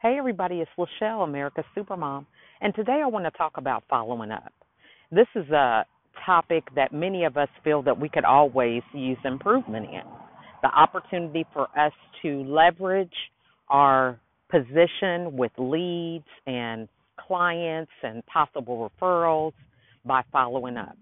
Hey, everybody, it's Lachelle, America's Supermom, and today I want to talk about following up. This is a topic that many of us feel that we could always use improvement in. The opportunity for us to leverage our position with leads and clients and possible referrals by following up.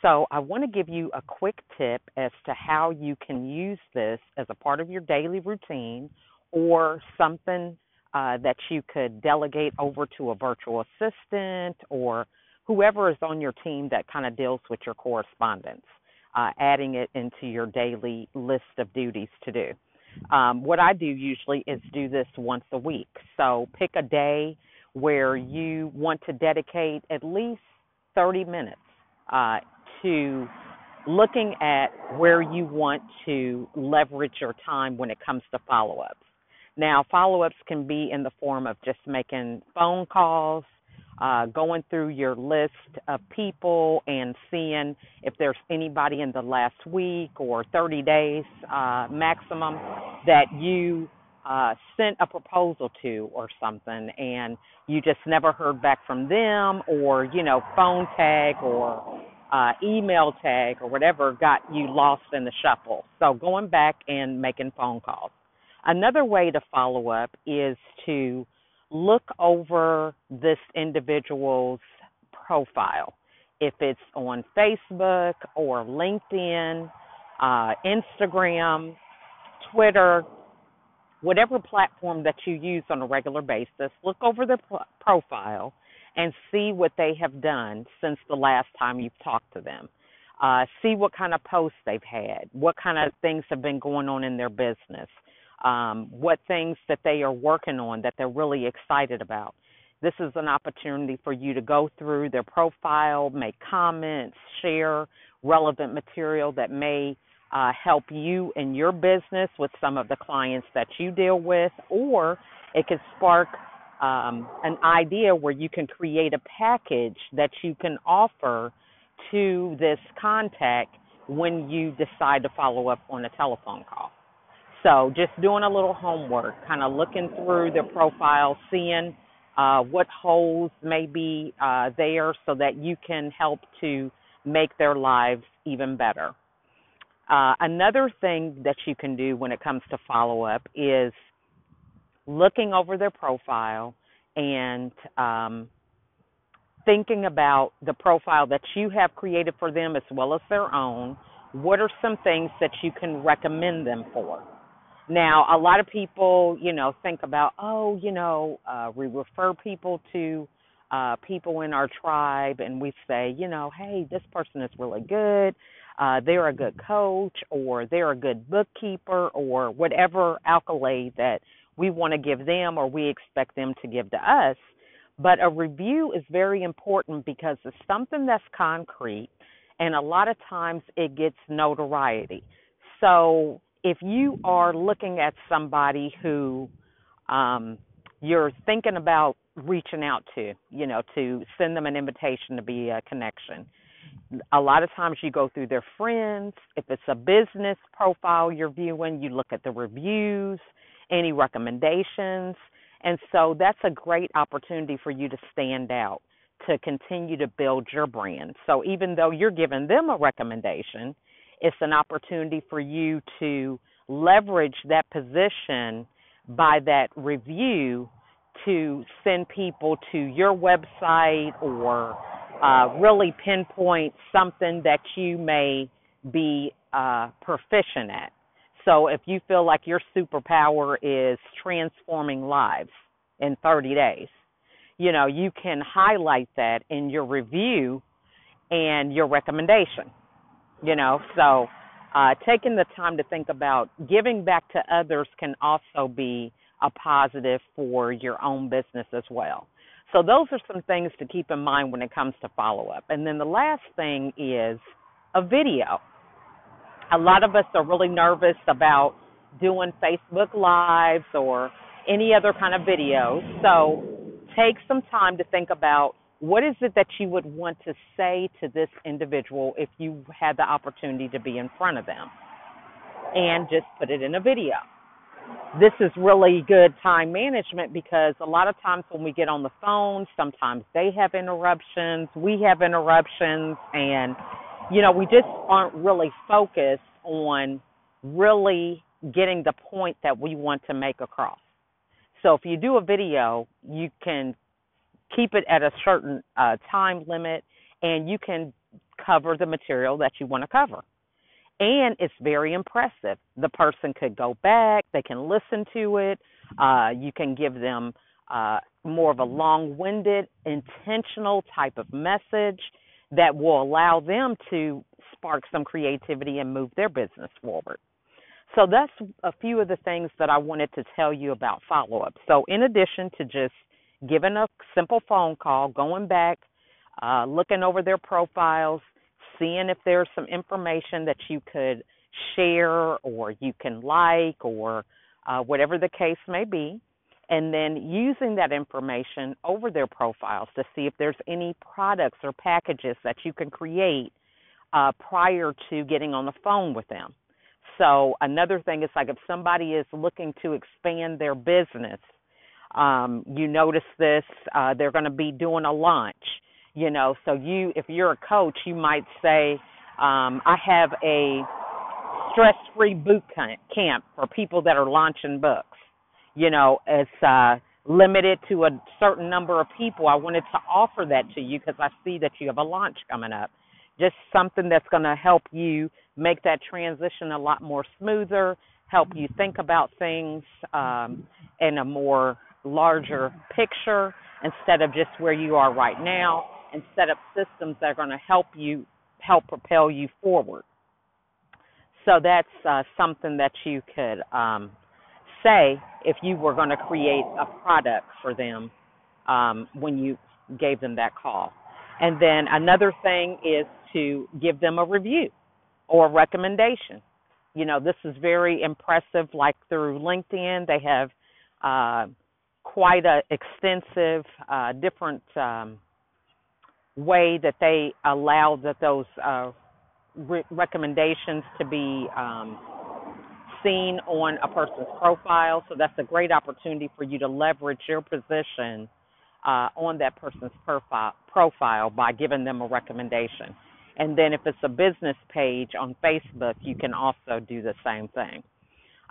So, I want to give you a quick tip as to how you can use this as a part of your daily routine or something uh, that you could delegate over to a virtual assistant or whoever is on your team that kind of deals with your correspondence, uh, adding it into your daily list of duties to do. Um, what I do usually is do this once a week. So pick a day where you want to dedicate at least 30 minutes uh, to looking at where you want to leverage your time when it comes to follow ups. Now, follow ups can be in the form of just making phone calls, uh, going through your list of people and seeing if there's anybody in the last week or 30 days uh, maximum that you uh, sent a proposal to or something and you just never heard back from them or, you know, phone tag or uh, email tag or whatever got you lost in the shuffle. So going back and making phone calls. Another way to follow up is to look over this individual's profile. If it's on Facebook or LinkedIn, uh, Instagram, Twitter, whatever platform that you use on a regular basis, look over their pro- profile and see what they have done since the last time you've talked to them. Uh, see what kind of posts they've had, what kind of things have been going on in their business um, what things that they are working on that they're really excited about. This is an opportunity for you to go through their profile, make comments, share relevant material that may uh, help you in your business with some of the clients that you deal with, or it could spark um, an idea where you can create a package that you can offer to this contact when you decide to follow up on a telephone call. So just doing a little homework, kind of looking through their profile, seeing uh, what holes may be uh, there so that you can help to make their lives even better. Uh, another thing that you can do when it comes to follow up is looking over their profile and um, thinking about the profile that you have created for them as well as their own. What are some things that you can recommend them for? Now, a lot of people, you know, think about, oh, you know, uh, we refer people to uh, people in our tribe, and we say, you know, hey, this person is really good. Uh, they're a good coach, or they're a good bookkeeper, or whatever accolade that we want to give them or we expect them to give to us. But a review is very important because it's something that's concrete, and a lot of times it gets notoriety. So if you are looking at somebody who um, you're thinking about reaching out to, you know, to send them an invitation to be a connection. A lot of times you go through their friends. If it's a business profile you're viewing, you look at the reviews, any recommendations. And so that's a great opportunity for you to stand out, to continue to build your brand. So even though you're giving them a recommendation, it's an opportunity for you to leverage that position by that review to send people to your website or uh, really pinpoint something that you may be uh, proficient at. So if you feel like your superpower is transforming lives in 30 days, you know, you can highlight that in your review and your recommendation you know so uh, taking the time to think about giving back to others can also be a positive for your own business as well. So those are some things to keep in mind when it comes to follow up and then the last thing is a video. A lot of us are really nervous about doing facebook lives or any other kind of videos. So take some time to think about what is it that you would want to say to this individual if you had the opportunity to be in front of them? And just put it in a video. this is really good time management because a lot of times when we get on the phone, sometimes they have interruptions, we have interruptions, and you know, we just aren't really focused on really getting the point that we want to make across. So if you do a video, you can keep it at a certain uh, time limit and you can cover the material that you want to cover and it's very impressive. The person could go back, they can listen to it. Uh, you can give them uh, more of a long winded, intentional type of message that will allow them to spark some creativity and move their business forward. So that's a few of the things that I wanted to tell you about follow up. So, in addition to just giving a simple phone call, going back, uh, looking over their profiles, seeing if there's some information that you could share or you can like or uh, whatever the case may be, and then using that information over their profiles to see if there's any products or packages that you can create uh, prior to getting on the phone with them. So another thing is like if somebody is looking to expand their business, um, you notice this, uh, they're going to be doing a launch you know so you if you're a coach you might say um, i have a stress free boot camp for people that are launching books. You know it's uh limited to a certain number of people. I wanted to offer that to you because i see that you have a launch coming up. Just something that's going to help you make that transition a lot more smoother help you think about things um, in a more larger picture instead of just where you are right now and set up systems that are going to help you help propel you forward. So that's uh, something that you could um, say if you were going to create a product for them um, when you gave them that call. And then another thing is to give them a review or a recommendation. You know, this is very impressive. Like through LinkedIn, they have uh, quite a extensive uh, different um, way that they allow that those uh, re- recommendations to be um, seen on a person's profile. So that's a great opportunity for you to leverage your position uh, on that person's profile by giving them a recommendation. And then if it's a business page on Facebook, you can also do the same thing.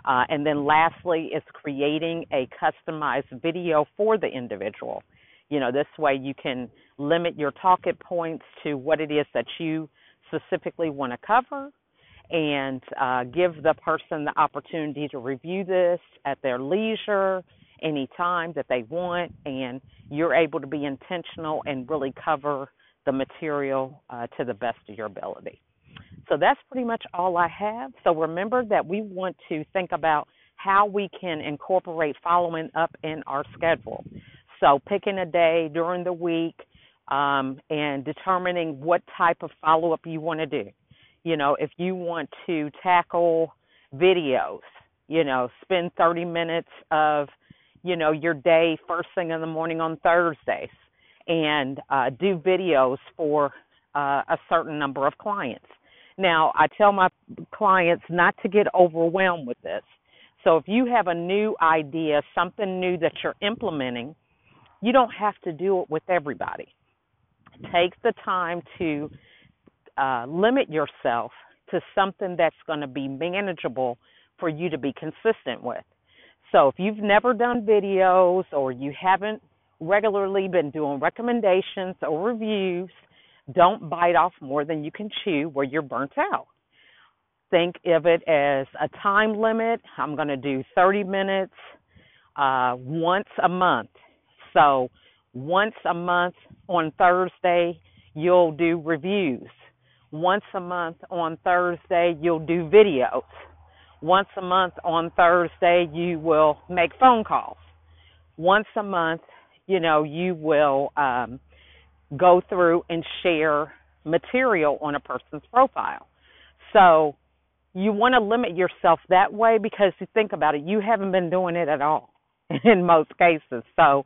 Uh, and then lastly is creating a customized video for the individual. You know, this way you can limit your talking points to what it is that you specifically want to cover and uh, give the person the opportunity to review this at their leisure any time that they want and you're able to be intentional and really cover the material uh, to the best of your ability. So that's pretty much all I have. So remember that we want to think about how we can incorporate following up in our schedule. So picking a day during the week um, and determining what type of follow up you want to do. You know, if you want to tackle videos, you know, spend 30 minutes of, you know, your day first thing in the morning on Thursdays and uh, do videos for uh, a certain number of clients. Now, I tell my clients not to get overwhelmed with this. So if you have a new idea, something new that you're implementing, you don't have to do it with everybody. Take the time to uh, limit yourself to something that's going to be manageable for you to be consistent with. So if you've never done videos or you haven't regularly been doing recommendations or reviews, don't bite off more than you can chew where you're burnt out. Think of it as a time limit. I'm going to do 30 minutes uh, once a month so once a month on Thursday, you'll do reviews. Once a month on Thursday, you'll do videos. Once a month on Thursday, you will make phone calls. Once a month, you know, you will um, go through and share material on a person's profile. So you want to limit yourself that way because you think about it, you haven't been doing it at all in most cases. So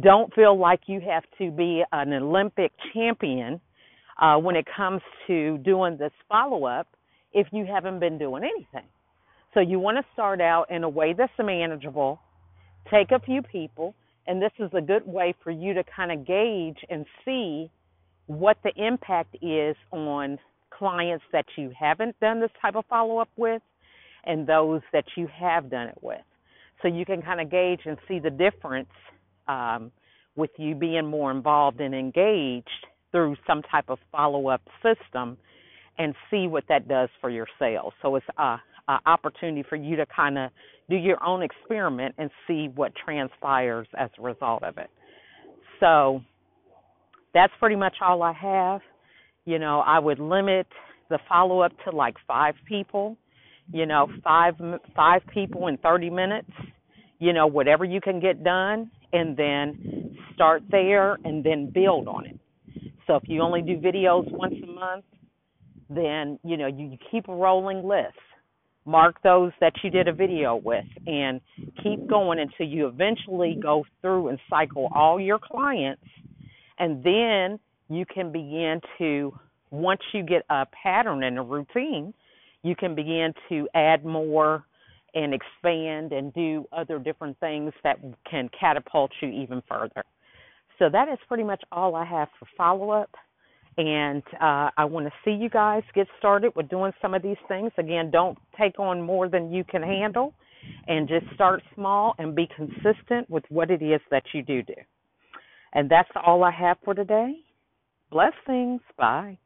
don't feel like you have to be an Olympic champion uh, when it comes to doing this follow up if you haven't been doing anything. So you want to start out in a way that's manageable, take a few people, and this is a good way for you to kind of gauge and see what the impact is on clients that you haven't done this type of follow up with and those that you have done it with. So you can kind of gauge and see the difference um, with you being more involved and engaged through some type of follow up system and see what that does for your sales. So it's a, a opportunity for you to kind of do your own experiment and see what transpires as a result of it. So that's pretty much all I have. You know, I would limit the follow up to like five people. You know, five five people in 30 minutes. You know, whatever you can get done, and then start there, and then build on it. So if you only do videos once a month, then you know you keep a rolling list. Mark those that you did a video with, and keep going until you eventually go through and cycle all your clients, and then you can begin to once you get a pattern and a routine, you can begin to add more and expand and do other different things that can catapult you even further. So that is pretty much all I have for follow up. And uh, I want to see you guys get started with doing some of these things. Again, don't take on more than you can handle and just start small and be consistent with what it is that you do do. And that's all I have for today. Blessings. Bye.